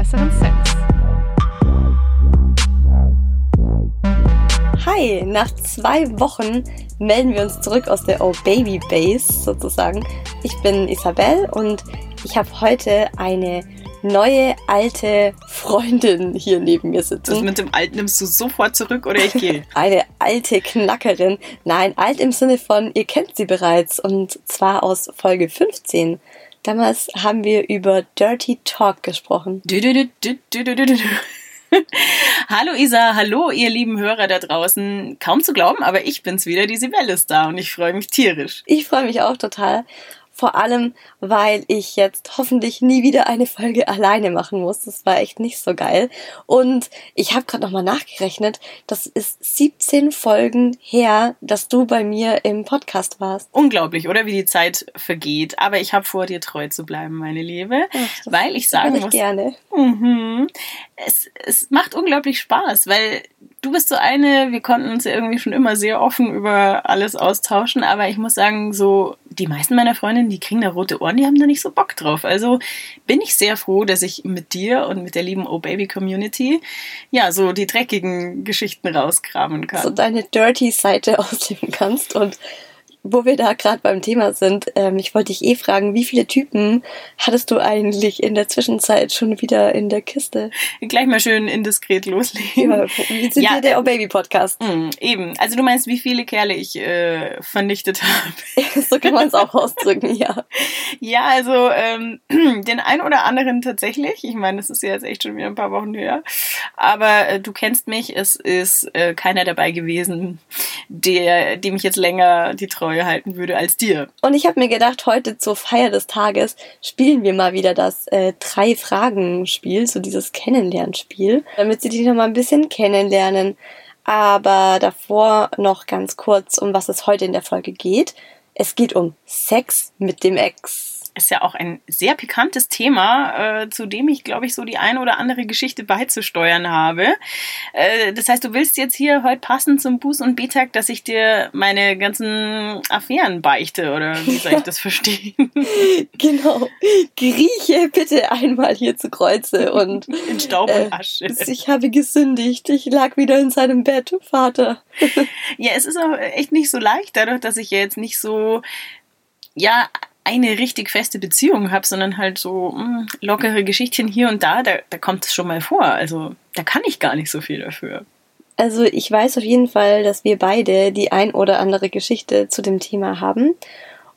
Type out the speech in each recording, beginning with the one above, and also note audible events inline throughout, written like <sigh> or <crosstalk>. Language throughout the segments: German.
besseren Sex. Hi, nach zwei Wochen melden wir uns zurück aus der Oh Baby Base sozusagen. Ich bin Isabel und ich habe heute eine neue alte Freundin hier neben mir sitzen. Das mit dem Alten nimmst du sofort zurück oder ich gehe? <laughs> eine alte Knackerin. Nein, alt im Sinne von, ihr kennt sie bereits und zwar aus Folge 15. Damals haben wir über Dirty Talk gesprochen. Du, du, du, <laughs> hallo Isa, hallo ihr lieben Hörer da draußen. Kaum zu glauben, aber ich bin's wieder, die Sibelle ist da und ich freue mich tierisch. Ich freue mich auch total. Vor allem, weil ich jetzt hoffentlich nie wieder eine Folge alleine machen muss. Das war echt nicht so geil. Und ich habe gerade nochmal nachgerechnet. Das ist 17 Folgen her, dass du bei mir im Podcast warst. Unglaublich, oder wie die Zeit vergeht. Aber ich habe vor, dir treu zu bleiben, meine Liebe. Ach, weil ich sagen ich muss, gerne. Mhm, es, es macht unglaublich Spaß, weil du bist so eine, wir konnten uns ja irgendwie schon immer sehr offen über alles austauschen, aber ich muss sagen, so die meisten meiner Freundinnen, die kriegen da rote Ohren, die haben da nicht so Bock drauf. Also bin ich sehr froh, dass ich mit dir und mit der lieben Oh Baby Community ja so die dreckigen Geschichten rauskramen kann. So deine dirty Seite <laughs> ausleben kannst und wo wir da gerade beim Thema sind, ähm, ich wollte dich eh fragen, wie viele Typen hattest du eigentlich in der Zwischenzeit schon wieder in der Kiste? Gleich mal schön indiskret loslegen. Ja, wir sind ja, der Oh Baby Podcast. Mh, eben. Also du meinst, wie viele Kerle ich äh, vernichtet habe? <laughs> so kann man es auch ausdrücken, ja. <laughs> Ja, also ähm, <clears throat> den ein oder anderen tatsächlich. Ich meine, das ist ja jetzt echt schon wieder ein paar Wochen her. Aber äh, du kennst mich, es ist äh, keiner dabei gewesen, der, dem ich jetzt länger die Treue Treue halten würde als dir. Und ich habe mir gedacht, heute zur Feier des Tages spielen wir mal wieder das äh, Drei-Fragen-Spiel, so dieses Kennenlernspiel, damit sie dich noch mal ein bisschen kennenlernen. Aber davor noch ganz kurz, um was es heute in der Folge geht. Es geht um Sex mit dem Ex ist ja auch ein sehr pikantes Thema, äh, zu dem ich, glaube ich, so die eine oder andere Geschichte beizusteuern habe. Äh, das heißt, du willst jetzt hier heute passen zum Buß- und Betag, dass ich dir meine ganzen Affären beichte, oder wie soll ich das verstehen? <laughs> genau. Grieche bitte einmal hier zu Kreuze und in Staub und äh, Asche. Äh, ich habe gesündigt. Ich lag wieder in seinem Bett, Vater. ja, es ist auch echt nicht so leicht, dadurch, dass ich ja jetzt nicht so ja, eine richtig feste Beziehung habe, sondern halt so mh, hm, lockere Geschichtchen hier und da, da, da kommt es schon mal vor. Also da kann ich gar nicht so viel dafür. Also ich weiß auf jeden Fall, dass wir beide die ein oder andere Geschichte zu dem Thema haben.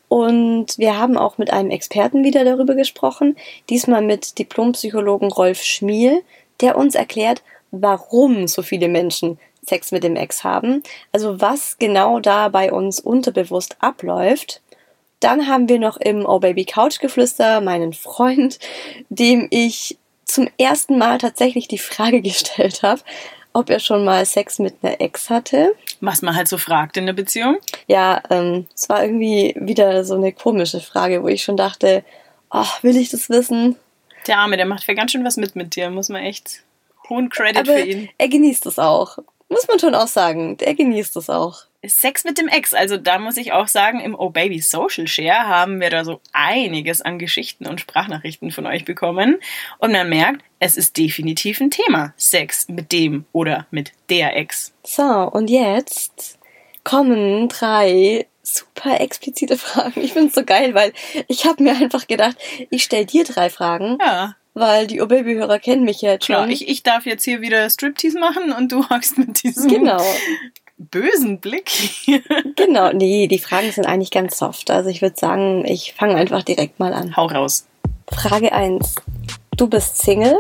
Und wir haben auch mit einem Experten wieder darüber gesprochen, diesmal mit Diplompsychologen Rolf Schmiel, der uns erklärt, warum so viele Menschen Sex mit dem Ex haben, also was genau da bei uns unterbewusst abläuft dann haben wir noch im Oh Baby Couch Geflüster meinen Freund, dem ich zum ersten Mal tatsächlich die Frage <laughs> gestellt habe, ob er schon mal Sex mit einer Ex hatte. Was man halt so fragt in der Beziehung? Ja, ähm, es war irgendwie wieder so eine komische Frage, wo ich schon dachte, ach, will ich das wissen? Der Arme, der macht ja ganz schön was mit mit dir, muss man echt hohen Credit Aber für ihn. Er genießt es auch. Muss man schon auch sagen. Der genießt es auch. Sex mit dem Ex. Also da muss ich auch sagen, im Oh Baby Social Share haben wir da so einiges an Geschichten und Sprachnachrichten von euch bekommen. Und man merkt, es ist definitiv ein Thema. Sex mit dem oder mit der Ex. So, und jetzt kommen drei super explizite <laughs> Fragen. Ich finde es so geil, weil ich habe mir einfach gedacht, ich stelle dir drei Fragen. Ja weil die O-Baby-Hörer kennen mich jetzt schon. Klar, ich, ich darf jetzt hier wieder Striptease machen und du <laughs> hockst mit diesem genau. Bösen Blick. genau, nee, die Fragen sind eigentlich ganz soft. Also ich würde sagen, ich fange einfach direkt mal an. Hau raus. Frage 1. Du bist Single.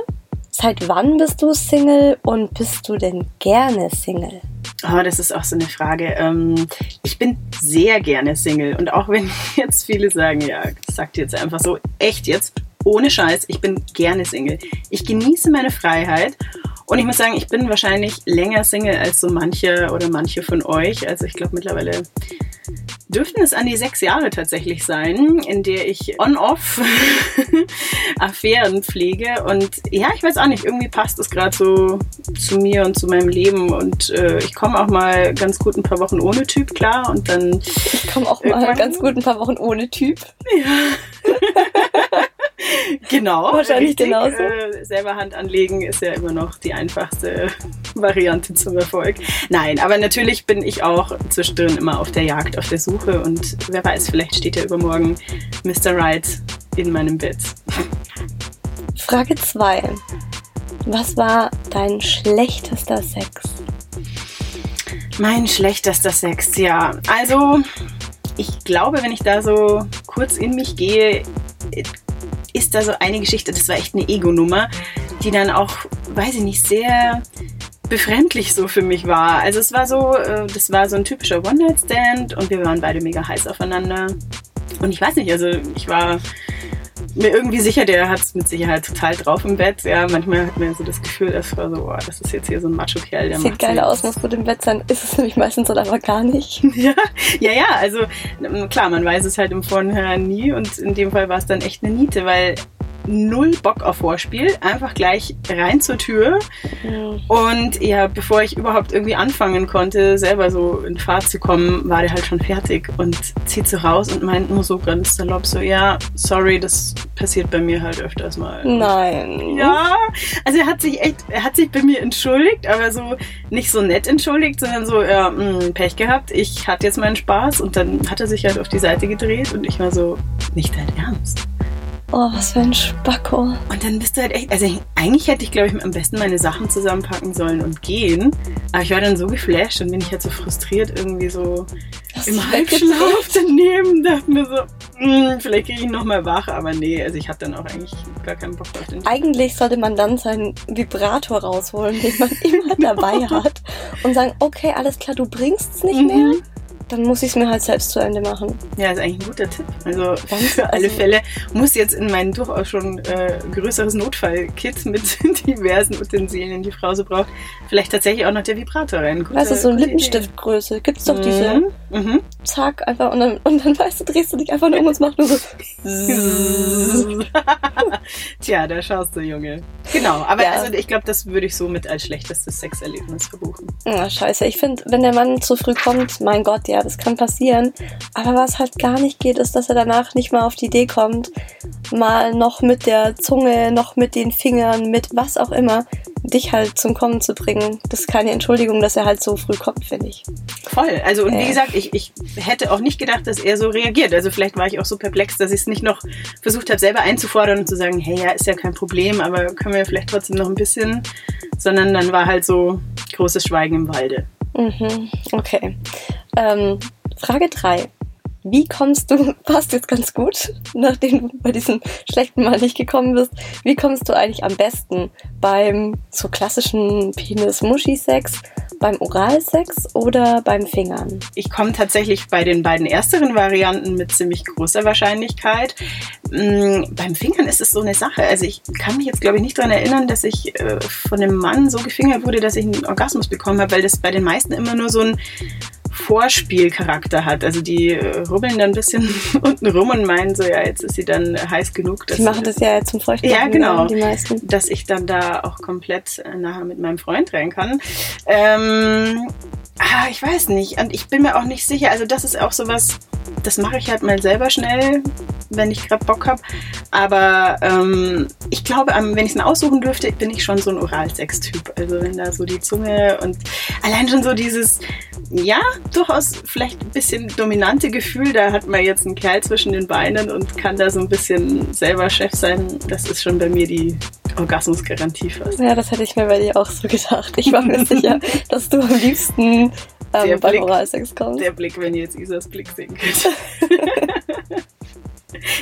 Seit wann bist du Single und bist du denn gerne Single? Oh, das ist auch so eine Frage. Ähm, ich bin sehr gerne Single und auch wenn <laughs> jetzt viele sagen, ja, sagt jetzt einfach so, echt jetzt, ohne Scheiß, ich bin gerne Single. Ich genieße meine Freiheit und ich muss sagen, ich bin wahrscheinlich länger Single als so manche oder manche von euch. Also ich glaube mittlerweile dürften es an die sechs Jahre tatsächlich sein, in der ich on-off <laughs> Affären pflege. Und ja, ich weiß auch nicht, irgendwie passt es gerade so zu mir und zu meinem Leben. Und äh, ich komme auch mal ganz gut ein paar Wochen ohne Typ klar. Und dann. Ich komme auch mal ganz gut ein paar Wochen ohne Typ. Ja. <laughs> <laughs> Genau. Wahrscheinlich richtig. genauso. Äh, selber Hand anlegen ist ja immer noch die einfachste <laughs> Variante zum Erfolg. Nein, aber natürlich bin ich auch zwischendrin immer auf der Jagd, auf der Suche und wer weiß, vielleicht steht ja übermorgen Mr. Right in meinem Bett. <laughs> Frage 2. Was war dein schlechtester Sex? Mein schlechtester Sex, ja. Also, ich glaube, wenn ich da so kurz in mich gehe, ist da so eine Geschichte, das war echt eine Ego-Nummer, die dann auch, weiß ich nicht, sehr befremdlich so für mich war. Also es war so, äh, das war so ein typischer One-Night-Stand und wir waren beide mega heiß aufeinander. Und ich weiß nicht, also ich war mir irgendwie sicher, der hat es mit Sicherheit total drauf im Bett. Ja, manchmal hat man so das Gefühl, das war so, boah, das ist jetzt hier so ein Macho-Kerl, der Sieht geil aus, muss gut im Bett sein. Ist es nämlich meistens dann aber gar nicht. <laughs> Ja, ja, ja, also klar, man weiß es halt im Vorhinein nie und in dem Fall war es dann echt eine Niete, weil null Bock auf Vorspiel, einfach gleich rein zur Tür und ja, bevor ich überhaupt irgendwie anfangen konnte, selber so in Fahrt zu kommen, war der halt schon fertig und zieht so raus und meint nur so ganz salopp so, ja, sorry, das passiert bei mir halt öfters mal. Nein. Ja, also er hat sich echt, er hat sich bei mir entschuldigt, aber so nicht so nett entschuldigt, sondern so, ja, mh, Pech gehabt, ich hatte jetzt meinen Spaß und dann hat er sich halt auf die Seite gedreht und ich war so, nicht dein Ernst. Oh, was für ein Spacko. Und dann bist du halt echt, also eigentlich hätte ich, glaube ich, am besten meine Sachen zusammenpacken sollen und gehen, aber ich war dann so geflasht und bin ich halt so frustriert irgendwie so Hast im Halbschlaf daneben, dachte mir so, mh, vielleicht kriege ich noch mal wach, aber nee, also ich hatte dann auch eigentlich gar keinen Bock auf den Eigentlich sollte man dann seinen Vibrator rausholen, den man <laughs> immer dabei <laughs> hat und sagen, okay, alles klar, du bringst es nicht Mhm. mehr. Dann muss ich es mir halt selbst zu Ende machen. Ja, ist eigentlich ein guter Tipp. Also für alle also- Fälle muss jetzt in mein durchaus schon äh, größeres Notfallkit <laughs> mit diversen Utensilien, die Frau so braucht, vielleicht tatsächlich auch noch der Vibrator rein. Gute, weißt du, so eine. Lippenstiftgröße. Gibt's doch diese, Mhm. Mhm. zack, einfach und dann, und dann weißt du, drehst du dich einfach nur um und es macht nur so. <laughs> Tja, da schaust du, Junge. Genau, aber Ja. also ich glaube, das würde ich so mit als schlechtestes Sexerlebnis verbuchen. Ah, scheiße. Ich finde, wenn der Mann zu früh kommt, mein Gott, ja, das kann passieren. Aber was halt gar nicht geht, ist, dass er danach nicht mal auf die Idee kommt, mal noch mit der Zunge, noch mit den Fingern, mit was auch immer, dich halt zum Kommen zu bringen. Das ist keine Entschuldigung, dass er halt so früh kommt, finde ich. Voll. Also und wie Äh. gesagt, ich, ich hätte auch nicht gedacht, dass er so reagiert. Also vielleicht war ich auch so perplex, dass ich es nicht noch versucht habe, selber einzufordern und zu sagen, hey, ja, ist ja kein Problem, aber können wir vielleicht trotzdem noch ein bisschen. Sondern dann war halt so großes Schweigen im Walde. Mhm, okay. Ähm, Frage 3. Wie kommst du, <laughs> passt jetzt ganz gut, nachdem du bei diesem schlechten Mal nicht gekommen bist, wie kommst du eigentlich am besten beim so klassischen Penis-Muschi-Sex, beim Oralsex oder beim Fingern? Ich komme tatsächlich bei den beiden ersteren Varianten mit ziemlich großer Wahrscheinlichkeit. Mm, beim Fingern ist es so eine Sache. Also ich kann mich jetzt, glaube ich, nicht daran erinnern, dass ich äh, von einem Mann so gefingert wurde, dass ich einen Orgasmus bekommen habe, weil das bei den meisten immer nur so ein Vorspielcharakter hat. Also die äh, rubbeln dann ein bisschen <laughs> unten rum und meinen so, ja, jetzt ist sie dann heiß genug. dass- Die machen das ja zum Feuchten. Ja, genau. Die meisten. dass ich dann da auch komplett äh, nachher mit meinem Freund rein kann. Ähm, ah, ich weiß nicht. Und ich bin mir auch nicht sicher. Also das ist auch sowas, das mache ich halt mal selber schnell, wenn ich gerade Bock habe. Aber ähm, ich glaube, wenn ich es mir aussuchen dürfte, bin ich schon so ein Oralsex-Typ. Also wenn da so die Zunge und allein schon so dieses, ja, durchaus vielleicht ein bisschen dominante Gefühl, da hat man jetzt einen Kerl zwischen den Beinen und kann da so ein bisschen selber Chef sein. Das ist schon bei mir die Orgasmusgarantie fast. Ja, das hätte ich mir bei dir auch so gedacht. Ich war mir <laughs> sicher, dass du am liebsten Der ähm, beim Blick- Oralsex kommst. Der Blick, wenn ihr jetzt Isas Blick sehen könnt. <laughs>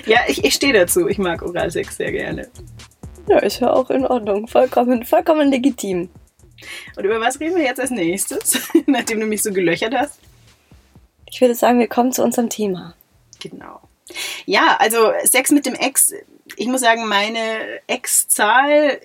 ja, ich, ich stehe dazu. Ich mag Oralsex sehr gerne. Ja, ist ja auch in Ordnung. Vollkommen, vollkommen legitim. Und über was reden wir jetzt als nächstes, <laughs> nachdem du mich so gelöchert hast? Ich würde sagen, wir kommen zu unserem Thema. Genau. Ja, also Sex mit dem Ex. Ich muss sagen, meine Ex-Zahl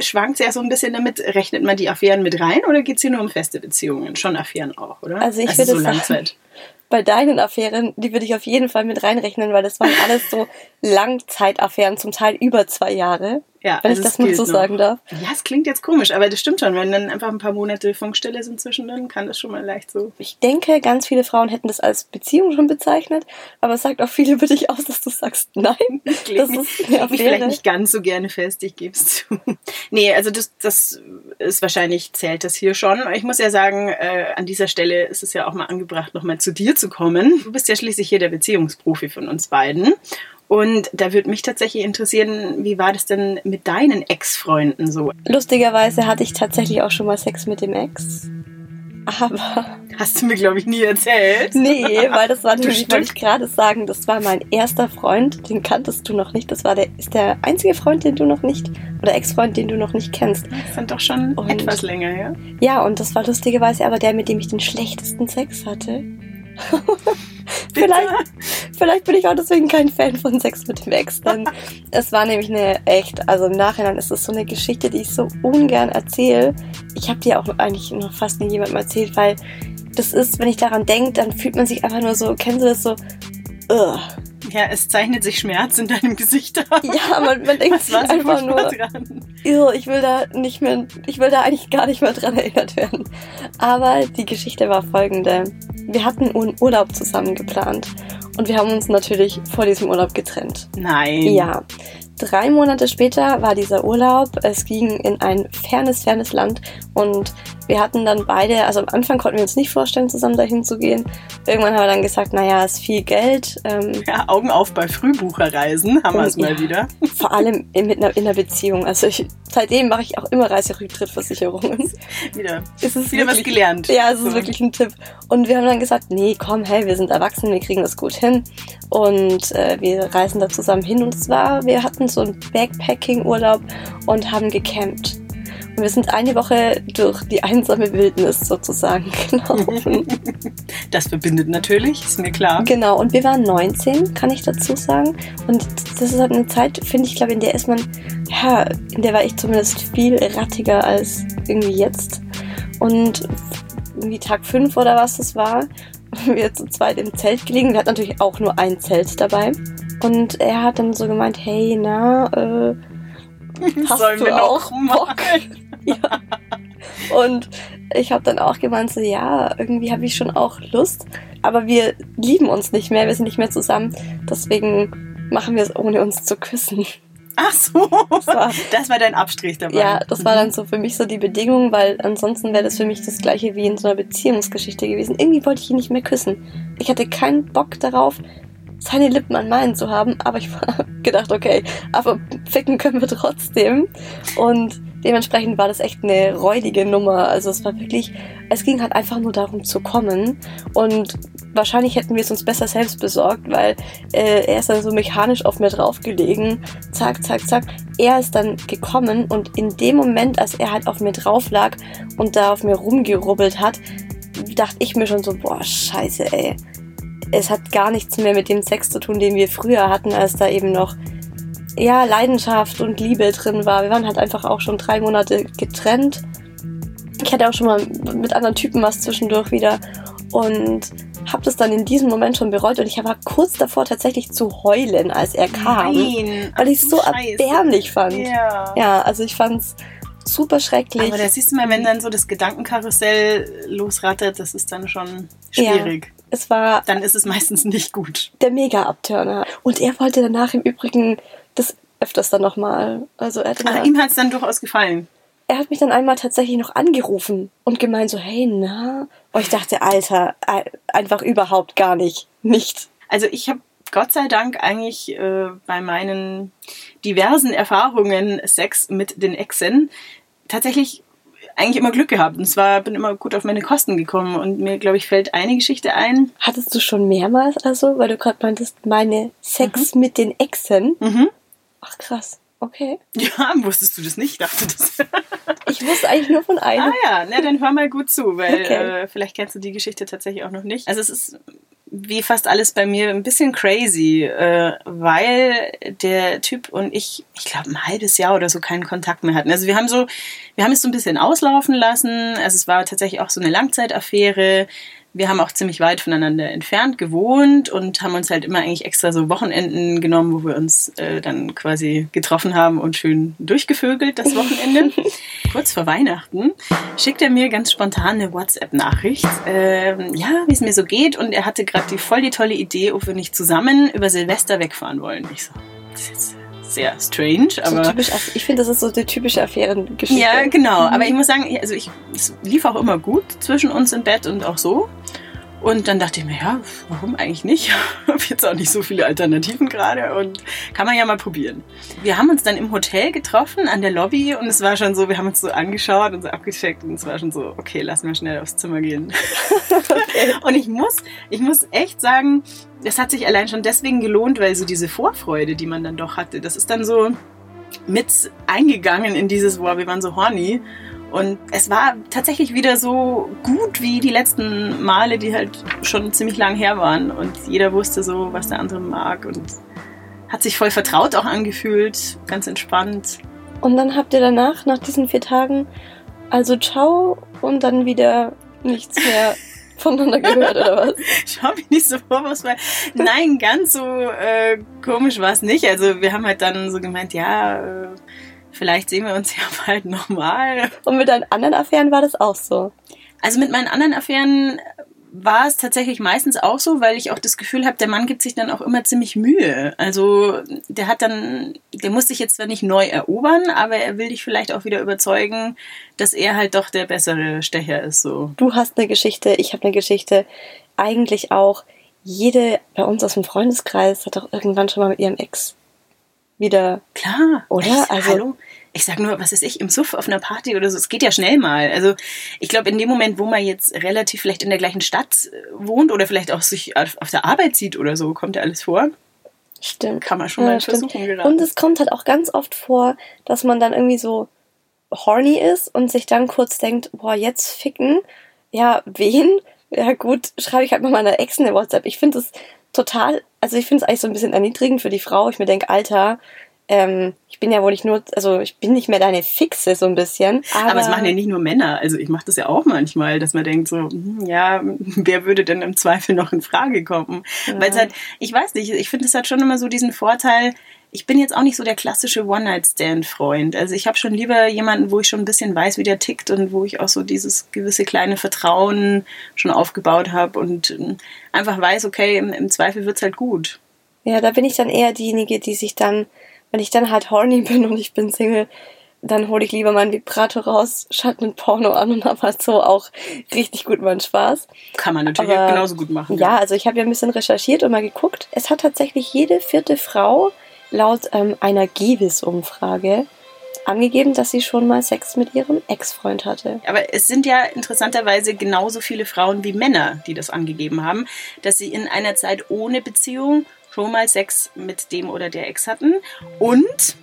schwankt ja so ein bisschen damit. Rechnet man die Affären mit rein oder geht es hier nur um feste Beziehungen? Schon Affären auch, oder? Also ich so würde sagen- Langzeit. <laughs> Bei deinen Affären, die würde ich auf jeden Fall mit reinrechnen, weil das waren alles so <laughs> Langzeitaffären, zum Teil über zwei Jahre. Ja, wenn also ich es das mal so noch. sagen darf. Ja, es klingt jetzt komisch, aber das stimmt schon. Wenn dann einfach ein paar Monate Funkstille sind zwischendrin, kann das schon mal leicht so. Ich denke, ganz viele Frauen hätten das als Beziehung schon bezeichnet, aber es sagt auch viel über dich aus, dass du sagst, nein, Ich das leg ist mich, leg mich vielleicht nicht ganz so gerne fest, ich gebe es <laughs> zu. Nee, also das, das ist wahrscheinlich, zählt das hier schon. Ich muss ja sagen, äh, an dieser Stelle ist es ja auch mal angebracht, nochmal zu dir zu kommen. Du bist ja schließlich hier der Beziehungsprofi von uns beiden. Und da würde mich tatsächlich interessieren, wie war das denn mit deinen Ex-Freunden so? Lustigerweise hatte ich tatsächlich auch schon mal Sex mit dem Ex. Aber Hast du mir, glaube ich, nie erzählt. nee, weil das war nämlich, Stück. wollte ich gerade sagen, das war mein erster Freund, den kanntest du noch nicht. Das war der, ist der einzige Freund, den du noch nicht, oder Ex-Freund, den du noch nicht kennst. Das sind doch schon Und- etwas länger, ja? Ja, und das war lustigerweise aber der, mit dem ich den schlechtesten Sex hatte. <laughs> vielleicht, vielleicht bin ich auch deswegen kein Fan von Sex mit dem Ex, denn <laughs> es war nämlich eine echt, also im Nachhinein ist es so eine Geschichte, die ich so ungern erzähle. Ich habe dir auch eigentlich noch fast nie jemandem erzählt, weil das ist, wenn ich daran denke, dann fühlt man sich einfach nur so, kennst du das so, ugh. Ja, es zeichnet sich Schmerz in deinem Gesicht ab. <laughs> Ja, man, man denkt Was sich einfach nur, dran? Ich will da nicht mehr, ich will da eigentlich gar nicht mehr dran erinnert werden. Aber die Geschichte war folgende. Wir hatten einen Urlaub zusammen geplant und wir haben uns natürlich vor diesem Urlaub getrennt. Nein. Ja. Drei Monate später war dieser Urlaub. Es ging in ein fernes, fernes Land und wir hatten dann beide, also am Anfang konnten wir uns nicht vorstellen, zusammen dahin zu gehen. Irgendwann haben wir dann gesagt, naja, ist viel Geld. Ähm, <laughs> Ja, Augen auf bei Frühbucherreisen, haben wir es Ja. mal wieder. <laughs> vor allem in, mit einer, in einer Beziehung. Also ich, seitdem mache ich auch immer Reiserücktrittversicherungen. Wieder, <laughs> Es ist wieder was wirklich- gelernt. Ja, es ist So. wirklich ein Tipp. Und wir haben dann gesagt, nee, komm, hey, wir sind erwachsen, wir kriegen das gut hin. Und äh, wir reisen da zusammen hin. Und zwar, wir hatten so einen Backpacking-Urlaub und haben gecampt. Und wir sind eine Woche durch die einsame Wildnis sozusagen <laughs> gelaufen. Das verbindet natürlich, ist mir klar. genau, und wir waren 19, kann ich dazu sagen. Und das ist halt eine Zeit, finde ich, glaube in der ist man, ja, in der war ich zumindest viel rattiger als irgendwie jetzt. Und irgendwie Tag 5 oder was das war, haben <laughs> wir zu zweit im Zelt gelegen. Wir hatten natürlich auch nur ein Zelt dabei. Und er hat dann so gemeint, hey, na, äh, <laughs> hast Sollen du wir auch noch Bock? <laughs> ja. Und ich habe dann auch gemeint, so ja, irgendwie habe ich schon auch Lust, aber wir lieben uns nicht mehr, wir sind nicht mehr zusammen, deswegen machen wir es ohne uns zu küssen. Ach so, Das war, das war dein Abstrich dabei. ja, das war dann so für mich so die Bedingung, weil ansonsten wäre das für mich das gleiche wie in so einer Beziehungsgeschichte gewesen. Irgendwie wollte ich ihn nicht mehr küssen. Ich hatte keinen Bock darauf, seine Lippen an meinen zu haben, aber ich <laughs> habe gedacht, okay, aber ficken können wir trotzdem. Und dementsprechend war das echt eine räudige Nummer. Also es war wirklich, es ging halt einfach nur darum zu kommen. Und wahrscheinlich hätten wir es uns besser selbst besorgt, weil äh, er ist dann so mechanisch auf mir draufgelegen. Zack, zack, zack. Er ist dann gekommen und in dem Moment, als er halt auf mir drauf lag und da auf mir rumgerubbelt hat, dachte ich mir schon so, boah, scheiße, ey. Es hat gar nichts mehr mit dem Sex zu tun, den wir früher hatten, als da eben noch ja, Leidenschaft und Liebe drin war. Wir waren halt einfach auch schon drei Monate getrennt. Ich hatte auch schon mal mit anderen Typen was zwischendurch wieder und habe das dann in diesem Moment schon bereut und ich war kurz davor tatsächlich zu heulen, als er kam, Nein. weil ich es so Scheiße. erbärmlich fand. Ja. Ja, also ich fand's super schrecklich. Aber da siehst du mal, wenn dann so das Gedankenkarussell losrattert, das ist dann schon schwierig. es war Dann ist es meistens nicht gut. der Mega-Abturner. Und er wollte danach im Übrigen das öfters dann nochmal. Also er, hat Ach, ihm hat es dann durchaus gefallen. er hat mich dann einmal tatsächlich noch angerufen und gemeint so, hey, na? Und ich dachte, Alter, äh, einfach überhaupt gar nicht. Nicht. Also ich habe Gott sei Dank eigentlich äh, bei meinen diversen Erfahrungen Sex mit den Exen tatsächlich eigentlich immer Glück gehabt. Und zwar bin immer gut auf meine Kosten gekommen. Und mir, glaube ich, fällt eine Geschichte ein. Hattest du schon mehrmals also, weil du gerade meintest, meine Sex mit den Exen? Mhm. Ach krass. Okay. Ja, wusstest du das nicht? Ich dachte das. <laughs> Ich wusste eigentlich nur von einem. ah ja, na, dann hör mal gut zu, weil Okay. äh, vielleicht kennst du die Geschichte tatsächlich auch noch nicht. Also es ist wie fast alles bei mir ein bisschen crazy, äh, weil der Typ und ich, ich glaube, ein halbes Jahr oder so keinen Kontakt mehr hatten. Also wir haben so, wir haben es so ein bisschen auslaufen lassen. Also es war tatsächlich auch so eine Langzeitaffäre. Wir haben auch ziemlich weit voneinander entfernt gewohnt und haben uns halt immer eigentlich extra so Wochenenden genommen, wo wir uns äh, dann quasi getroffen haben und schön durchgevögelt das Wochenende. <laughs> Kurz vor Weihnachten schickt er mir ganz spontan eine WhatsApp-Nachricht, ähm, ja, wie es mir so geht und er hatte gerade die voll die tolle Idee, ob wir nicht zusammen über Silvester wegfahren wollen. Ich so, das ist jetzt sehr strange, aber. So typisch, ich finde, das ist so die typische Affärengeschichte. Ja, genau. Aber ich muss sagen, also ich, es lief auch immer gut zwischen uns im Bett und auch so. Und dann dachte ich mir, ja, warum eigentlich nicht? <laughs> Ich habe jetzt auch nicht so viele Alternativen gerade und kann man ja mal probieren. Wir haben uns dann im Hotel getroffen an der Lobby und es war schon so, wir haben uns so angeschaut und so abgecheckt und es war schon so, okay, lass mal schnell aufs Zimmer gehen. <laughs> okay. <laughs> Und ich muss, ich muss echt sagen, das hat sich allein schon deswegen gelohnt, weil so diese Vorfreude, die man dann doch hatte, das ist dann so mit eingegangen in dieses, boah, wir waren so horny und es war tatsächlich wieder so gut wie die letzten Male, die halt schon ziemlich lang her waren. Und jeder wusste so, was der andere mag. Und hat sich voll vertraut auch angefühlt, ganz entspannt. Und dann habt ihr danach, nach diesen vier Tagen, also ciao und dann wieder nichts mehr <laughs> voneinander gehört oder was? <laughs> Schau mich nicht so vorwurfsvoll. Nein, ganz so äh, komisch war es nicht. Also wir haben halt dann so gemeint, ja, äh, Vielleicht sehen wir uns ja <laughs> bald nochmal. Und mit deinen anderen Affären war das auch so? Also mit meinen anderen Affären war es tatsächlich meistens auch so, weil ich auch das Gefühl habe, der Mann gibt sich dann auch immer ziemlich Mühe. Also der hat dann, der muss sich jetzt zwar nicht neu erobern, aber er will dich vielleicht auch wieder überzeugen, dass er halt doch der bessere Stecher ist. So. Du hast eine Geschichte, ich habe eine Geschichte. Eigentlich auch jede bei uns aus dem Freundeskreis hat auch irgendwann schon mal mit ihrem Ex wieder. Klar, oder? Echt? Also Hallo? Ich sag nur, was ist ich, im Suff auf einer Party oder so, es geht ja schnell mal. Also ich glaube, in dem Moment, wo man jetzt relativ vielleicht in der gleichen Stadt äh, wohnt oder vielleicht auch sich auf der Arbeit sieht oder so, kommt ja alles vor. Stimmt. Kann man schon ja, mal stimmt. versuchen gerade. Und es kommt halt auch ganz oft vor, dass man dann irgendwie so horny ist und sich dann kurz denkt, boah, jetzt ficken. Ja, wen? Ja gut, schreibe ich halt mal meiner Ex eine WhatsApp. Ich finde es total, also ich finde es eigentlich so ein bisschen erniedrigend für die Frau. Ich mir denke, Alter, ähm, ich bin ja wohl nicht nur, also ich bin nicht mehr deine Fixe so ein bisschen. Aber, aber es machen ja nicht nur Männer. Also ich mache das ja auch manchmal, dass man denkt so, hm, ja, wer würde denn im Zweifel noch in Frage kommen? Ja. Weil es halt, ich weiß nicht, ich finde es hat schon immer so diesen Vorteil, ich bin jetzt auch nicht so der klassische One-Night-Stand-Freund. Also ich habe schon lieber jemanden, wo ich schon ein bisschen weiß, wie der tickt und wo ich auch so dieses gewisse kleine Vertrauen schon aufgebaut habe und ähm, einfach weiß, okay, im, im Zweifel wird's halt gut. Ja, da bin ich dann eher diejenige, die sich dann, wenn ich dann halt horny <laughs> bin und ich bin Single, dann hole ich lieber meinen Vibrator raus, schalte einen Porno an und habe halt so auch richtig gut meinen Spaß. Kann man natürlich Aber, genauso gut machen. Ja, ja. also ich habe ja ein bisschen recherchiert und mal geguckt. Es hat tatsächlich jede vierte Frau laut ähm, einer Gevis-Umfrage angegeben, dass sie schon mal Sex mit ihrem Ex-Freund hatte. Aber es sind ja interessanterweise genauso viele Frauen wie Männer, die das angegeben haben, dass sie in einer Zeit ohne Beziehung schon mal Sex mit dem oder der Ex hatten. Und,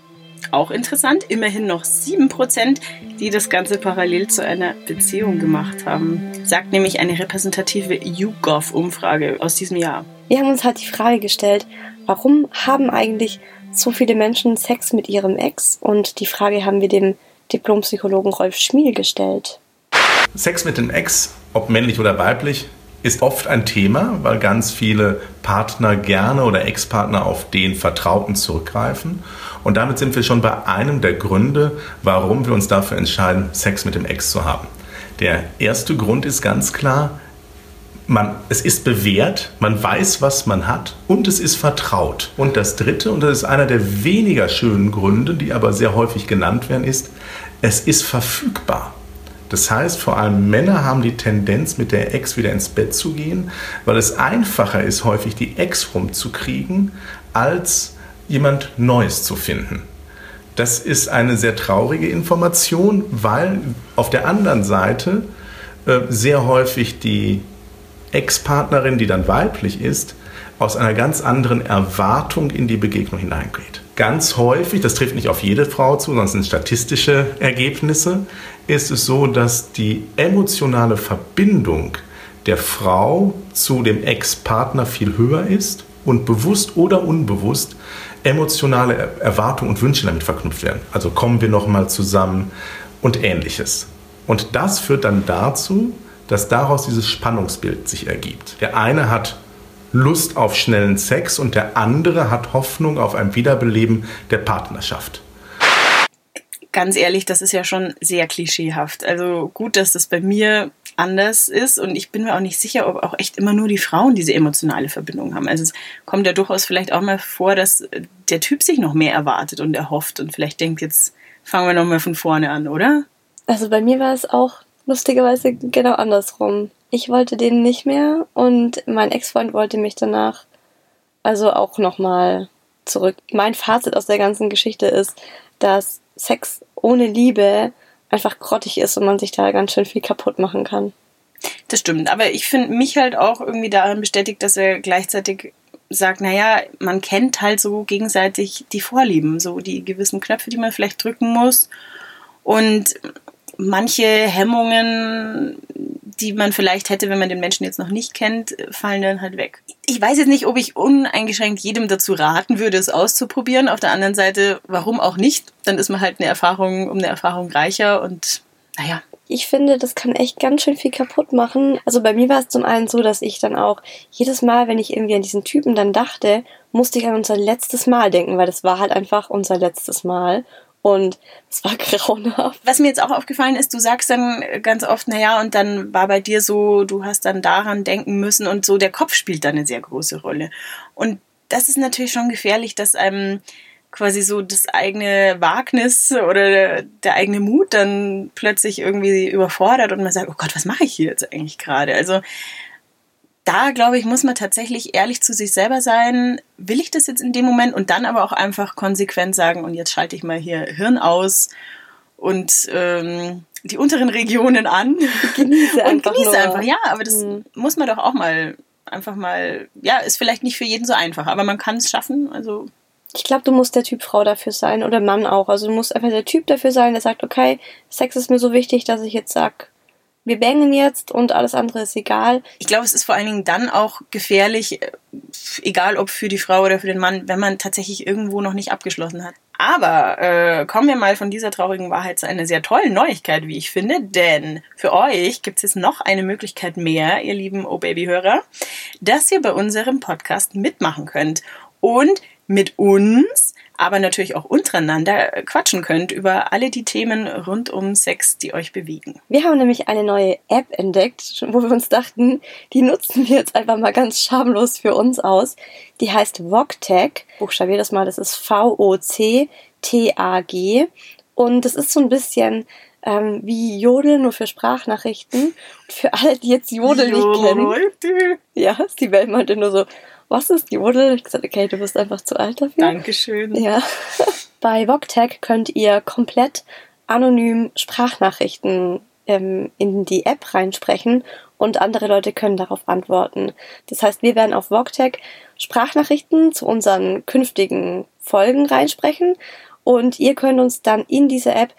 auch interessant, immerhin noch 7%, die das Ganze parallel zu einer Beziehung gemacht haben. Sagt nämlich eine repräsentative YouGov-Umfrage aus diesem Jahr. Wir haben uns halt die Frage gestellt, warum haben eigentlich so viele Menschen Sex mit ihrem Ex? Und die Frage haben wir dem Diplompsychologen Rolf Schmiel gestellt. Sex mit dem Ex, ob männlich oder weiblich, ist oft ein Thema, weil ganz viele Partner gerne oder Ex-Partner auf den Vertrauten zurückgreifen. Und damit sind wir schon bei einem der Gründe, warum wir uns dafür entscheiden, Sex mit dem Ex zu haben. Der erste Grund ist ganz klar, man, es ist bewährt, man weiß, was man hat und es ist vertraut. Und das Dritte, und das ist einer der weniger schönen Gründe, die aber sehr häufig genannt werden, ist, es ist verfügbar. Das heißt, vor allem Männer haben die Tendenz, mit der Ex wieder ins Bett zu gehen, weil es einfacher ist, häufig die Ex rumzukriegen, als jemand Neues zu finden. Das ist eine sehr traurige Information, weil auf der anderen Seite äh, sehr häufig die Ex-Partnerin, die dann weiblich ist, aus einer ganz anderen Erwartung in die Begegnung hineingeht. Ganz häufig, das trifft nicht auf jede Frau zu, sondern es sind statistische Ergebnisse, ist es so, dass die emotionale Verbindung der Frau zu dem Ex-Partner viel höher ist und bewusst oder unbewusst emotionale Erwartungen und Wünsche damit verknüpft werden. Also kommen wir noch mal zusammen und ähnliches. Und das führt dann dazu, dass daraus dieses Spannungsbild sich ergibt. Der eine hat Lust auf schnellen Sex und der andere hat Hoffnung auf ein Wiederbeleben der Partnerschaft. Ganz ehrlich, das ist ja schon sehr klischeehaft. Also gut, dass das bei mir anders ist und ich bin mir auch nicht sicher, ob auch echt immer nur die Frauen diese emotionale Verbindung haben. Also es kommt ja durchaus vielleicht auch mal vor, dass der Typ sich noch mehr erwartet und erhofft und vielleicht denkt, jetzt fangen wir nochmal von vorne an, oder? Also bei mir war es auch lustigerweise genau andersrum. Ich wollte den nicht mehr und mein Ex-Freund wollte mich danach also auch nochmal zurück. Mein Fazit aus der ganzen Geschichte ist, dass Sex ohne Liebe einfach grottig ist und man sich da ganz schön viel kaputt machen kann. Das stimmt, aber ich finde mich halt auch irgendwie daran bestätigt, dass er gleichzeitig sagt, naja, man kennt halt so gegenseitig die Vorlieben, so die gewissen Knöpfe, die man vielleicht drücken muss. Und manche Hemmungen, die man vielleicht hätte, wenn man den Menschen jetzt noch nicht kennt, fallen dann halt weg. Ich weiß jetzt nicht, ob ich uneingeschränkt jedem dazu raten würde, es auszuprobieren. Auf der anderen Seite, warum auch nicht? Dann ist man halt eine Erfahrung um eine Erfahrung reicher und naja. Ich finde, das kann echt ganz schön viel kaputt machen. Also bei mir war es zum einen so, dass ich dann auch jedes Mal, wenn ich irgendwie an diesen Typen dann dachte, musste ich an unser letztes Mal denken, weil das war halt einfach unser letztes Mal. Und es war <laughs> grauenhaft. Was mir jetzt auch aufgefallen ist, du sagst dann ganz oft, naja, und dann war bei dir so, du hast dann daran denken müssen und so, der Kopf spielt da eine sehr große Rolle. Und das ist natürlich schon gefährlich, dass einem quasi so das eigene Wagnis oder der eigene Mut dann plötzlich irgendwie überfordert und man sagt, oh Gott, was mache ich hier jetzt eigentlich gerade? Also da, glaube ich, muss man tatsächlich ehrlich zu sich selber sein. Will ich das jetzt in dem Moment? Und dann aber auch einfach konsequent sagen, und jetzt schalte ich mal hier Hirn aus und ähm, die unteren Regionen an. Genieße <laughs> und genieße nur. einfach, ja, aber das mhm. muss man doch auch mal einfach mal, ja, ist vielleicht nicht für jeden so einfach, aber man kann es schaffen. Also ich glaube, du musst der Typ Frau dafür sein oder Mann auch. Also du musst einfach der Typ dafür sein, der sagt, okay, Sex ist mir so wichtig, dass ich jetzt sag, wir bangen jetzt und alles andere ist egal. Ich glaube, es ist vor allen Dingen dann auch gefährlich, äh, egal ob für die Frau oder für den Mann, wenn man tatsächlich irgendwo noch nicht abgeschlossen hat. Aber äh, kommen wir mal von dieser traurigen Wahrheit zu einer sehr tollen Neuigkeit, wie ich finde, denn für euch gibt es jetzt noch eine Möglichkeit mehr, ihr lieben Oh Baby-Hörer, dass ihr bei unserem Podcast mitmachen könnt und mit uns aber natürlich auch untereinander quatschen könnt über alle die Themen rund um Sex, die euch bewegen. Wir haben nämlich eine neue App entdeckt, wo wir uns dachten, die nutzen wir jetzt einfach mal ganz schamlos für uns aus. Die heißt VogTag. Buchstabier das mal, das ist V-O-C-T-A-G. Und das ist so ein bisschen ähm, wie Jodel, nur für Sprachnachrichten. Und für alle, die jetzt Jodel nicht kennen. Ja, die Welt meinte nur so, was ist Jodel? Ich gesagt, okay, du bist einfach zu alt dafür. Dankeschön. Ja. <laughs> Bei VogTech könnt ihr komplett anonym Sprachnachrichten ähm, in die App reinsprechen und andere Leute können darauf antworten. Das heißt, wir werden auf VogTech Sprachnachrichten zu unseren künftigen Folgen reinsprechen und ihr könnt uns dann in dieser App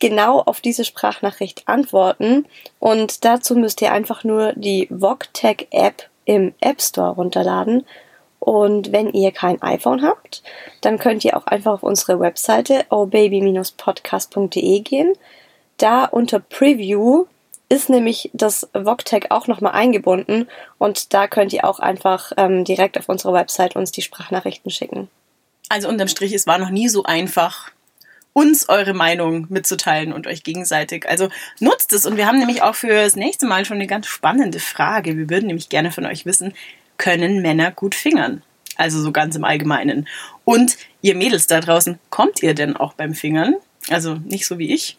genau auf diese Sprachnachricht antworten und dazu müsst ihr einfach nur die VogTech App im App Store runterladen. Und wenn ihr kein iPhone habt, dann könnt ihr auch einfach auf unsere Webseite ohbaby-podcast.de gehen. Da unter Preview ist nämlich das VogTag auch nochmal eingebunden und da könnt ihr auch einfach ähm, direkt auf unsere Website uns die Sprachnachrichten schicken. Also unterm Strich, es war noch nie so einfach, uns eure Meinung mitzuteilen und euch gegenseitig. Also nutzt es. Und wir haben nämlich auch für das nächste Mal schon eine ganz spannende Frage. Wir würden nämlich gerne von euch wissen, können Männer gut fingern? Also so ganz im Allgemeinen. Und ihr Mädels da draußen, kommt ihr denn auch beim Fingern? Also nicht so wie ich,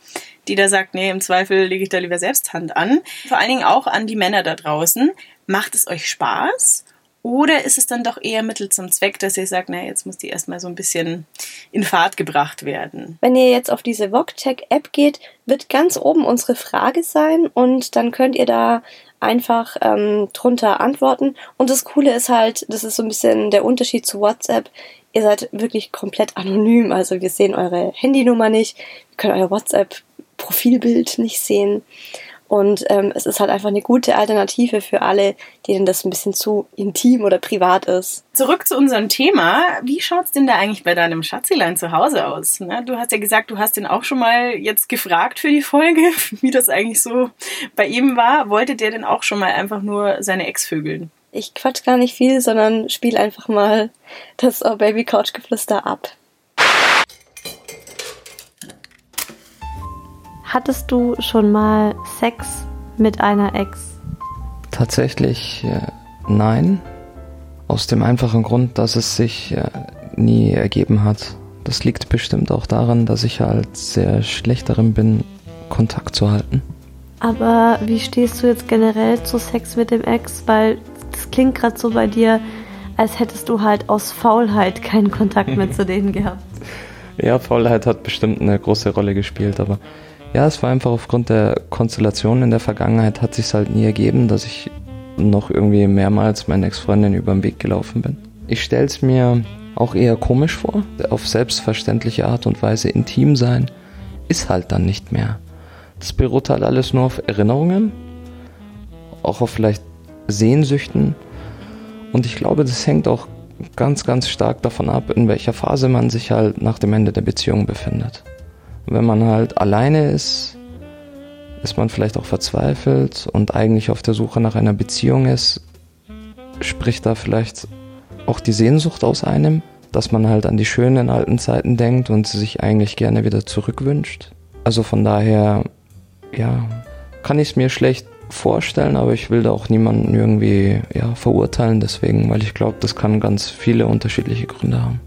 die da sagt, nee, im Zweifel lege ich da lieber selbst Hand an. Vor allen Dingen auch an die Männer da draußen. Macht es euch Spaß? Oder ist es dann doch eher Mittel zum Zweck, dass ihr sagt, naja, jetzt muss die erstmal so ein bisschen in Fahrt gebracht werden? Wenn ihr jetzt auf diese VogTech-App geht, wird ganz oben unsere Frage sein und dann könnt ihr da einfach ähm, drunter antworten. Und das Coole ist halt, das ist so ein bisschen der Unterschied zu WhatsApp. Ihr seid wirklich komplett anonym, also wir sehen eure Handynummer nicht, wir können euer WhatsApp-Profilbild nicht sehen. Und ähm, es ist halt einfach eine gute Alternative für alle, denen das ein bisschen zu intim oder privat ist. Zurück zu unserem Thema. Wie schaut's denn da eigentlich bei deinem Schatzilein zu Hause aus? Ne? Du hast ja gesagt, du hast ihn auch schon mal jetzt gefragt für die Folge, <laughs> wie das eigentlich so bei ihm war. Wollte der denn auch schon mal einfach nur seine Ex vögeln? Ich quatsch gar nicht viel, sondern spiele einfach mal das oh Baby Couch Geflüster ab. Hattest du schon mal Sex mit einer Ex? Tatsächlich äh, nein. Aus dem einfachen Grund, dass es sich äh, nie ergeben hat. Das liegt bestimmt auch daran, dass ich halt sehr schlecht darin bin, Kontakt zu halten. Aber wie stehst du jetzt generell zu Sex mit dem Ex? Weil das klingt gerade so bei dir, als hättest du halt aus Faulheit keinen Kontakt mehr zu denen <laughs> gehabt. Ja, Faulheit hat bestimmt eine große Rolle gespielt, aber ja, es war einfach aufgrund der Konstellation in der Vergangenheit hat sich halt nie ergeben, dass ich noch irgendwie mehrmals meiner Ex-Freundin über den Weg gelaufen bin. Ich stelle es mir auch eher komisch vor. Auf selbstverständliche Art und Weise intim sein ist halt dann nicht mehr. Das beruht halt alles nur auf Erinnerungen, auch auf vielleicht Sehnsüchten. Und ich glaube, das hängt auch ganz, ganz stark davon ab, in welcher Phase man sich halt nach dem Ende der Beziehung befindet. Wenn man halt alleine ist, ist man vielleicht auch verzweifelt und eigentlich auf der Suche nach einer Beziehung ist, spricht da vielleicht auch die Sehnsucht aus einem, dass man halt an die schönen alten Zeiten denkt und sich eigentlich gerne wieder zurückwünscht. Also von daher, ja, kann ich es mir schlecht vorstellen, aber ich will da auch niemanden irgendwie ja, verurteilen deswegen, weil ich glaube, das kann ganz viele unterschiedliche Gründe haben.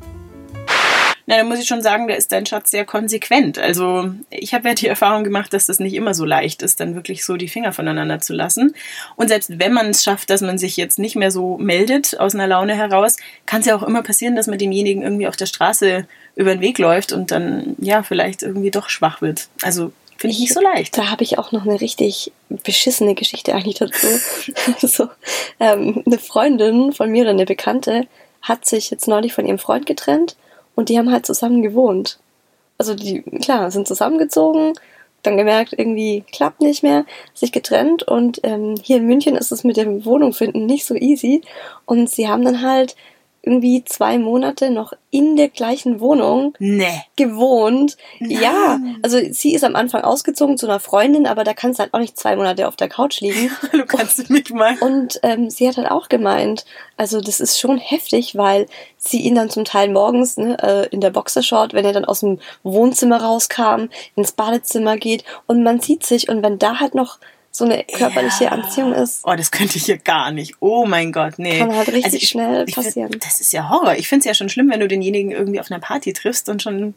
Na, da muss ich schon sagen, da ist dein Schatz sehr konsequent. Also ich habe ja die Erfahrung gemacht, dass das nicht immer so leicht ist, dann wirklich so die Finger voneinander zu lassen. Und selbst wenn man es schafft, dass man sich jetzt nicht mehr so meldet aus einer Laune heraus, kann es ja auch immer passieren, dass man demjenigen irgendwie auf der Straße über den Weg läuft und dann ja vielleicht irgendwie doch schwach wird. Also Finde ich nicht so leicht. Da habe ich auch noch eine richtig beschissene Geschichte eigentlich dazu. <laughs> also, ähm, eine Freundin von mir oder eine Bekannte hat sich jetzt neulich von ihrem Freund getrennt und die haben halt zusammen gewohnt. Also die, klar, sind zusammengezogen, dann gemerkt, irgendwie klappt nicht mehr, sich getrennt und ähm, hier in München ist es mit dem Wohnung finden nicht so easy und sie haben dann halt irgendwie zwei Monate noch in der gleichen Wohnung nee. gewohnt. Nein. Ja, also sie ist am Anfang ausgezogen zu einer Freundin, aber da kannst du halt auch nicht zwei Monate auf der Couch liegen. <laughs> du kannst und, nicht mal. Und ähm, sie hat halt auch gemeint, also das ist schon heftig, weil sie ihn dann zum Teil morgens ne, äh, in der Boxershort, wenn er dann aus dem Wohnzimmer rauskam, ins Badezimmer geht und man sieht sich und wenn da halt noch so eine körperliche ja. Anziehung ist. Oh, das könnte ich hier gar nicht. Oh mein Gott, nee. Kann halt richtig also ich, schnell passieren. Find, das ist ja Horror. Ich finde es ja schon schlimm, wenn du denjenigen irgendwie auf einer Party triffst und schon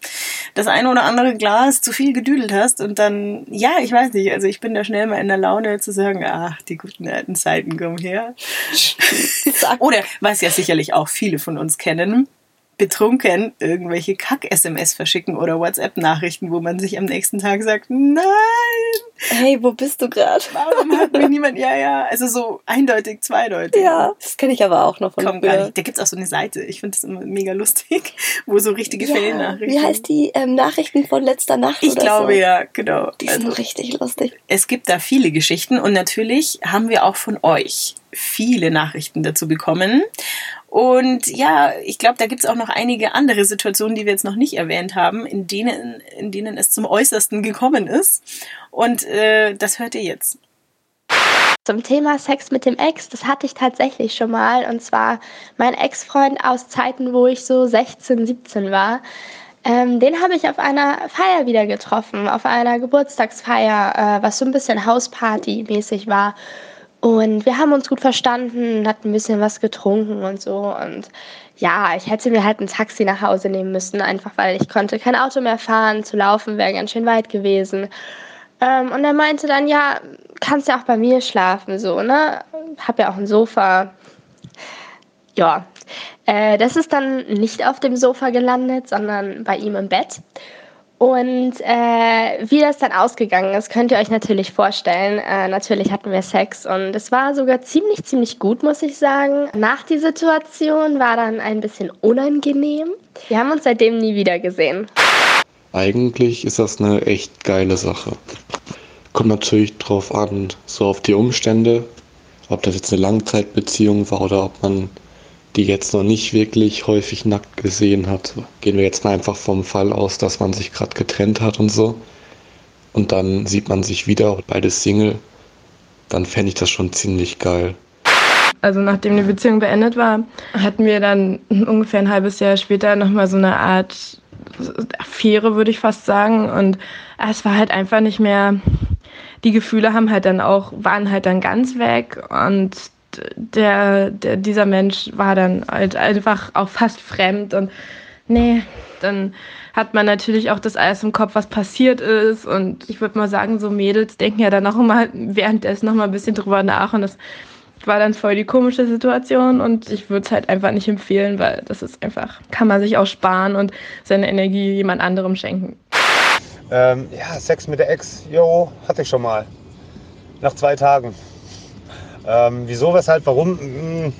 das eine oder andere Glas zu viel gedüdelt hast und dann, ja, ich weiß nicht, also ich bin da schnell mal in der Laune zu sagen, ach, die guten alten Zeiten kommen her. oder was ja sicherlich auch viele von uns kennen, betrunken irgendwelche Kack-SMS verschicken oder WhatsApp-Nachrichten, wo man sich am nächsten Tag sagt, nein! Hey, wo bist du gerade? Warum hat mir <laughs> niemand, ja, ja, also so eindeutig, zweideutig. Ja, das kenne ich aber auch noch von Komm, gar nicht. Da gibt es auch so eine Seite, ich finde das immer mega lustig, wo so richtige ja, Fällenachrichten. Wie heißt die ähm, Nachrichten von letzter Nacht? Ich glaube so? ja, genau. Die sind also, richtig lustig. Es gibt da viele Geschichten und natürlich haben wir auch von euch viele Nachrichten dazu bekommen. Und ja, ich glaube, da gibt es auch noch einige andere Situationen, die wir jetzt noch nicht erwähnt haben, in denen, in denen es zum Äußersten gekommen ist. Und äh, das hört ihr jetzt. Zum Thema Sex mit dem Ex, das hatte ich tatsächlich schon mal. Und zwar mein Ex-Freund aus Zeiten, wo ich so 16, 17 war. Ähm, den habe ich auf einer Feier wieder getroffen, auf einer Geburtstagsfeier, äh, was so ein bisschen Hausparty-mäßig war. Und wir haben uns gut verstanden, hatten ein bisschen was getrunken und so. Und ja, ich hätte mir halt ein Taxi nach Hause nehmen müssen, einfach weil ich konnte kein Auto mehr fahren. Zu laufen wäre ganz schön weit gewesen. Ähm, und er meinte dann, ja, kannst ja auch bei mir schlafen, so, ne? Hab ja auch ein Sofa. Ja, äh, das ist dann nicht auf dem Sofa gelandet, sondern bei ihm im Bett. Und äh, wie das dann ausgegangen ist, könnt ihr euch natürlich vorstellen. Äh, natürlich hatten wir Sex und es war sogar ziemlich, ziemlich gut, muss ich sagen. Nach die Situation war dann ein bisschen unangenehm. Wir haben uns seitdem nie wieder gesehen. Eigentlich ist das eine echt geile Sache. kommt natürlich drauf an, so auf die Umstände, ob das jetzt eine Langzeitbeziehung war oder ob man die jetzt noch nicht wirklich häufig nackt gesehen hat. Gehen wir jetzt mal einfach vom Fall aus, dass man sich gerade getrennt hat und so. Und dann sieht man sich wieder, beides Single. Dann fände ich das schon ziemlich geil. Also nachdem die Beziehung beendet war, hatten wir dann ungefähr ein halbes Jahr später nochmal so eine Art Affäre, würde ich fast sagen. Und es war halt einfach nicht mehr, die Gefühle haben halt dann auch, waren halt dann ganz weg und der, der, dieser Mensch war dann halt einfach auch fast fremd und nee, dann hat man natürlich auch das alles im Kopf, was passiert ist und ich würde mal sagen, so Mädels denken ja dann auch immer währenddessen noch mal ein bisschen drüber nach und das war dann voll die komische Situation und ich würde es halt einfach nicht empfehlen, weil das ist einfach, kann man sich auch sparen und seine Energie jemand anderem schenken. Ähm, ja, Sex mit der Ex, jo, hatte ich schon mal. Nach zwei Tagen. Ähm, wieso, weshalb, warum? Hm,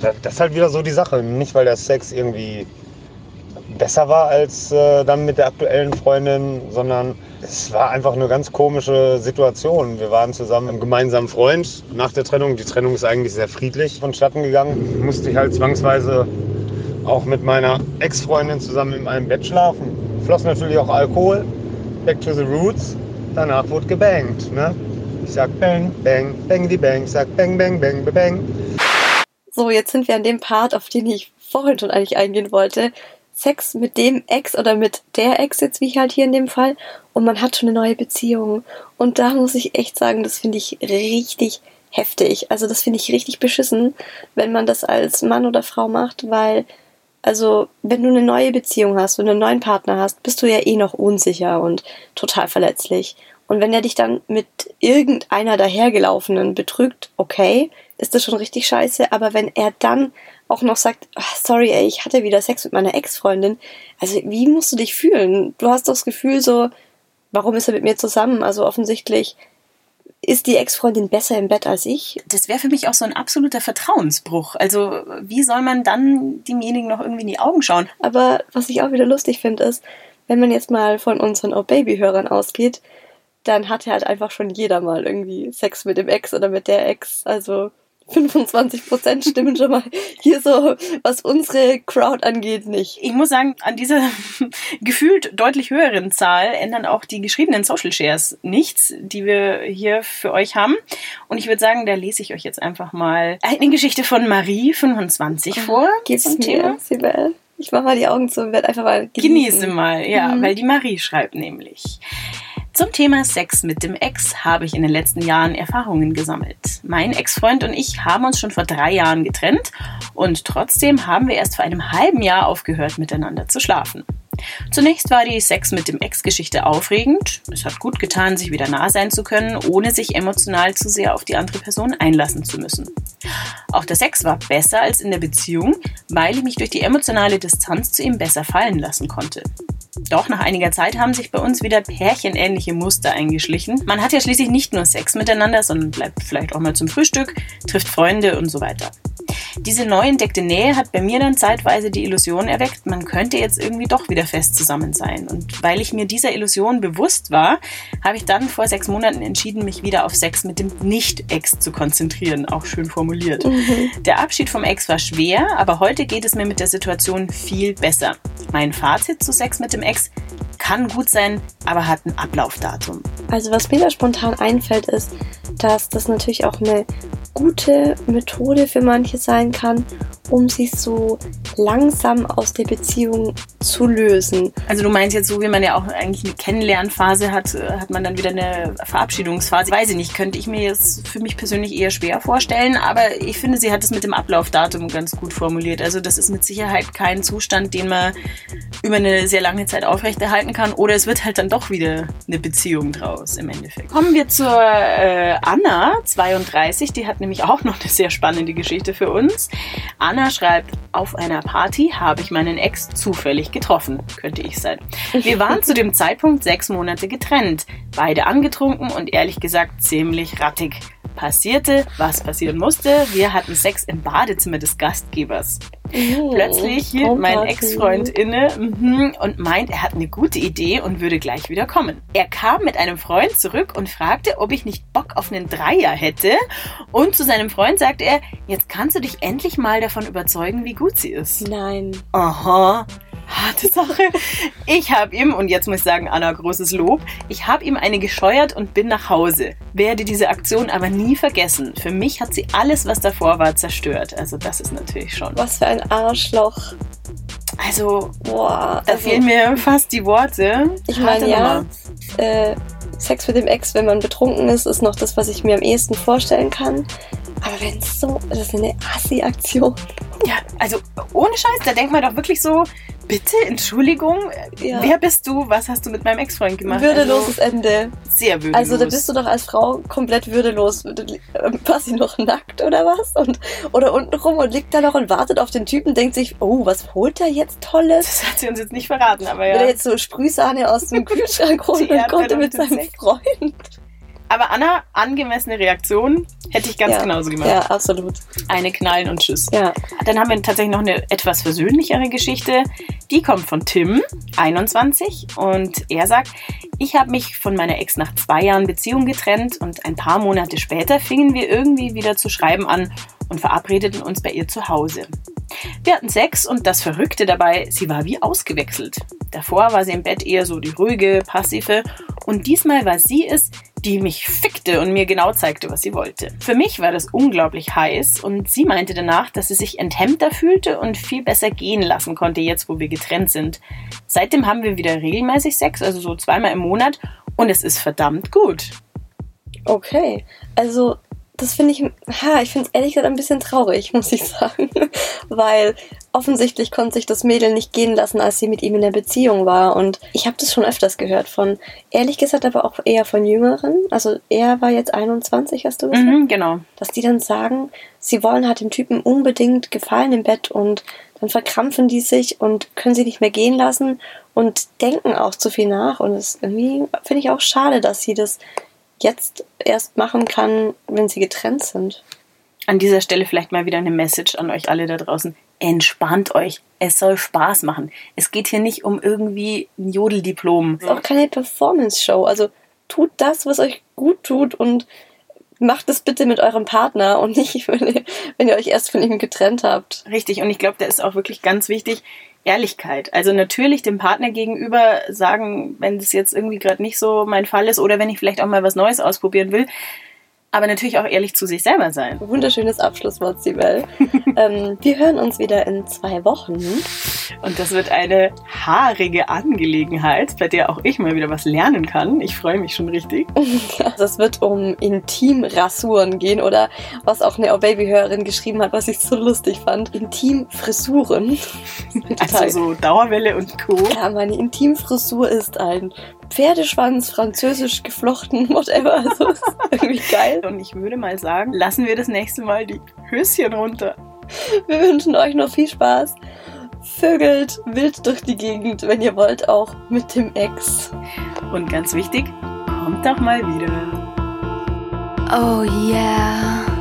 das ist halt wieder so die Sache. Nicht, weil der Sex irgendwie besser war als äh, dann mit der aktuellen Freundin, sondern es war einfach eine ganz komische Situation. Wir waren zusammen im gemeinsamen Freund nach der Trennung. Die Trennung ist eigentlich sehr friedlich vonstatten gegangen. Musste ich halt zwangsweise auch mit meiner Ex-Freundin zusammen in einem Bett schlafen. Floss natürlich auch Alkohol. Back to the roots. Danach wurde gebankt. Ne? Ich sag bang, bang, bang die bang. Ich sag bang, bang, bang, bang. So, jetzt sind wir an dem Part, auf den ich vorhin schon eigentlich eingehen wollte. Sex mit dem Ex oder mit der Ex jetzt wie halt hier in dem Fall und man hat schon eine neue Beziehung und da muss ich echt sagen, das finde ich richtig heftig. Also das finde ich richtig beschissen, wenn man das als Mann oder Frau macht, weil also wenn du eine neue Beziehung hast, wenn du einen neuen Partner hast, bist du ja eh noch unsicher und total verletzlich. Und wenn er dich dann mit irgendeiner dahergelaufenen betrügt, okay, ist das schon richtig scheiße, aber wenn er dann auch noch sagt, ach, sorry, ey, ich hatte wieder Sex mit meiner Ex-Freundin. Also, wie musst du dich fühlen? Du hast doch das Gefühl so, warum ist er mit mir zusammen? Also offensichtlich ist die Ex-Freundin besser im Bett als ich? Das wäre für mich auch so ein absoluter Vertrauensbruch. Also wie soll man dann demjenigen noch irgendwie in die Augen schauen? Aber was ich auch wieder lustig finde, ist, wenn man jetzt mal von unseren Oh Baby-Hörern ausgeht, dann hat halt einfach schon jeder mal irgendwie Sex mit dem Ex oder mit der Ex. Also 25 Prozent stimmen schon mal <laughs> hier so, was unsere Crowd angeht, nicht. Ich muss sagen, an dieser <laughs> gefühlt deutlich höheren Zahl ändern auch die geschriebenen Social Shares nichts, die wir hier für euch haben. Und ich würde sagen, da lese ich euch jetzt einfach mal eine Geschichte von Marie, 25, vor. Gib's zum mir, Thema. Sibel. Ich mach mal die Augen zu und werde einfach mal genießen. Genieße mal, ja, mhm. weil die Marie schreibt nämlich. Zum Thema Sex mit dem Ex habe ich in den letzten Jahren Erfahrungen gesammelt. Mein Ex-Freund und ich haben uns schon vor drei Jahren getrennt und trotzdem haben wir erst vor einem halben Jahr aufgehört, miteinander zu schlafen. Zunächst war die Sex mit dem Ex-Geschichte aufregend. Es hat gut getan, sich wieder nah sein zu können, ohne sich emotional zu sehr auf die andere Person einlassen zu müssen. Auch der Sex war besser als in der Beziehung, weil ich mich durch die emotionale Distanz zu ihm besser fallen lassen konnte. Doch nach einiger Zeit haben sich bei uns wieder pärchenähnliche Muster eingeschlichen. Man hat ja schließlich nicht nur Sex miteinander, sondern bleibt vielleicht auch mal zum Frühstück, trifft Freunde und so weiter. Diese neu entdeckte Nähe hat bei mir dann zeitweise die Illusion erweckt, man könnte jetzt irgendwie doch wieder fest zusammen sein. Und weil ich mir dieser Illusion bewusst war, habe ich dann vor sechs Monaten entschieden, mich wieder auf Sex mit dem Nicht-Ex zu konzentrieren. Auch schön formuliert. Mhm. Der Abschied vom Ex war schwer, aber heute geht es mir mit der Situation viel besser. Mein Fazit zu Sex mit dem Ex kann gut sein, aber hat ein Ablaufdatum. Also was mir da spontan einfällt, ist, dass das natürlich auch eine gute Methode für manche sein kann, um sich so langsam aus der Beziehung zu lösen. Also du meinst jetzt so, wie man ja auch eigentlich eine Kennenlernphase hat, äh, hat man dann wieder eine Verabschiedungsphase. Weiß ich nicht, könnte ich mir jetzt für mich persönlich eher schwer vorstellen, aber ich finde, sie hat es mit dem Ablaufdatum ganz gut formuliert. Also das ist mit Sicherheit kein Zustand, den man über eine sehr lange Zeit aufrechterhalten kann oder es wird halt dann doch wieder eine Beziehung draus im Endeffekt. Kommen wir zur äh, Anna, 32, die hat nämlich auch noch eine sehr spannende Geschichte für uns. Anna schreibt, auf einer Party habe ich meinen Ex zufällig getroffen, könnte ich sein. Wir waren zu dem Zeitpunkt sechs Monate getrennt, beide angetrunken und ehrlich gesagt ziemlich rattig. Passierte, was passieren musste. Wir hatten Sex im Badezimmer des Gastgebers. Mhm. Plötzlich hielt mein. Ex-Freund inne mhm, und meint, er hat eine gute Idee und würde gleich wieder kommen. Er kam mit einem Freund zurück und fragte, ob ich nicht Bock auf einen Dreier hätte. Und zu seinem Freund sagte er, jetzt kannst du dich endlich mal davon überzeugen, wie gut sie ist. Nein. Aha. Harte Sache. Ich habe ihm, und jetzt muss ich sagen, Anna, großes Lob, ich habe ihm eine gescheuert und bin nach Hause. Werde diese Aktion aber nie vergessen. Für mich hat sie alles, was davor war, zerstört. Also das ist natürlich schon. Was für ein Arschloch. Also, Boah. da also, fehlen mir fast die Worte. Ich meine, ja, äh, Sex mit dem Ex, wenn man betrunken ist, ist noch das, was ich mir am ehesten vorstellen kann. Aber wenn es so, das ist eine Assi-Aktion. Ja, also ohne Scheiß, da denkt man doch wirklich so, bitte, Entschuldigung, Ja. wer bist du? Was hast du mit meinem Ex-Freund gemacht? Würdeloses Also, Ende. sehr würdelos. Also da bist du doch als Frau komplett würdelos. War sie noch nackt oder was? Und, oder unten rum und liegt da noch und wartet auf den Typen, denkt sich, oh, was holt er jetzt Tolles? Das hat sie uns jetzt nicht verraten, aber Will ja. er jetzt so Sprühsahne aus dem <laughs> Kühlschrank holen und kommt mit seinem. Freund? Aber Anna, angemessene Reaktion hätte ich ganz ja. genauso gemacht. Ja, absolut. Eine knallen und tschüss. Ja. Dann haben wir tatsächlich noch eine etwas versöhnlichere Geschichte. Die kommt von Tim, 21, und er sagt, ich habe mich von meiner Ex nach zwei Jahren Beziehung getrennt und ein paar Monate später fingen wir irgendwie wieder zu schreiben an und verabredeten uns bei ihr zu Hause. Wir hatten Sex und das Verrückte dabei, sie war wie ausgewechselt. Davor war sie im Bett eher so die ruhige, passive und diesmal war sie es, die mich fickte und mir genau zeigte, was sie wollte. Für mich war das unglaublich heiß und sie meinte danach, dass sie sich enthemmter fühlte und viel besser gehen lassen konnte, jetzt wo wir getrennt sind. Seitdem haben wir wieder regelmäßig Sex, also so zweimal im Monat und es ist verdammt gut. Okay. Also, das finde ich, ha, ich finde es ehrlich gesagt ein bisschen traurig, <laughs> muss ich sagen. Weil offensichtlich konnte sich das Mädel nicht gehen lassen, als sie mit ihm in der Beziehung war. Und ich habe das schon öfters gehört von, ehrlich gesagt, aber auch eher von Jüngeren. Also, er war jetzt 21, hast du gesagt? Mhm, genau. Dass die dann sagen, sie wollen halt dem Typen unbedingt gefallen im Bett und dann verkrampfen die sich und können sie nicht mehr gehen lassen und denken auch zu viel nach. Und das irgendwie finde ich auch schade, dass sie das jetzt erst machen kann, wenn sie getrennt sind. An dieser Stelle vielleicht mal wieder eine Message an euch alle da draußen. Entspannt euch. Es soll Spaß machen. Es geht hier nicht um irgendwie ein Jodeldiplom. Es ist auch keine Performance-Show. Also tut das, was euch gut tut und macht es bitte mit eurem Partner und <laughs> nicht, wenn ihr, wenn ihr euch erst von ihm getrennt habt. Richtig, und ich glaube, da ist auch wirklich ganz wichtig Ehrlichkeit. Also natürlich dem Partner gegenüber sagen, wenn das jetzt irgendwie gerade nicht so mein Fall ist oder wenn ich vielleicht auch mal was Neues ausprobieren will, aber natürlich auch ehrlich zu sich selber sein. Wunderschönes Abschlusswort, Sibel. <laughs> ähm, wir hören uns wieder in zwei Wochen. Und das wird eine haarige Angelegenheit, bei der auch ich mal wieder was lernen kann. Ich freue mich schon richtig. <laughs> Also es wird um Intimrasuren gehen oder was auch eine Baby-Hörerin geschrieben hat, was ich so lustig fand. Intimfrisuren. <laughs> Also so Dauerwelle und Co. Ja, meine Intimfrisur ist ein Pferdeschwanz, französisch geflochten, whatever. Also ist irgendwie geil. Und ich würde mal sagen, lassen wir das nächste Mal die Höschen runter. Wir wünschen euch noch viel Spaß. Vögelt wild durch die Gegend, wenn ihr wollt, auch mit dem Ex. Und ganz wichtig, kommt doch mal wieder. Oh yeah.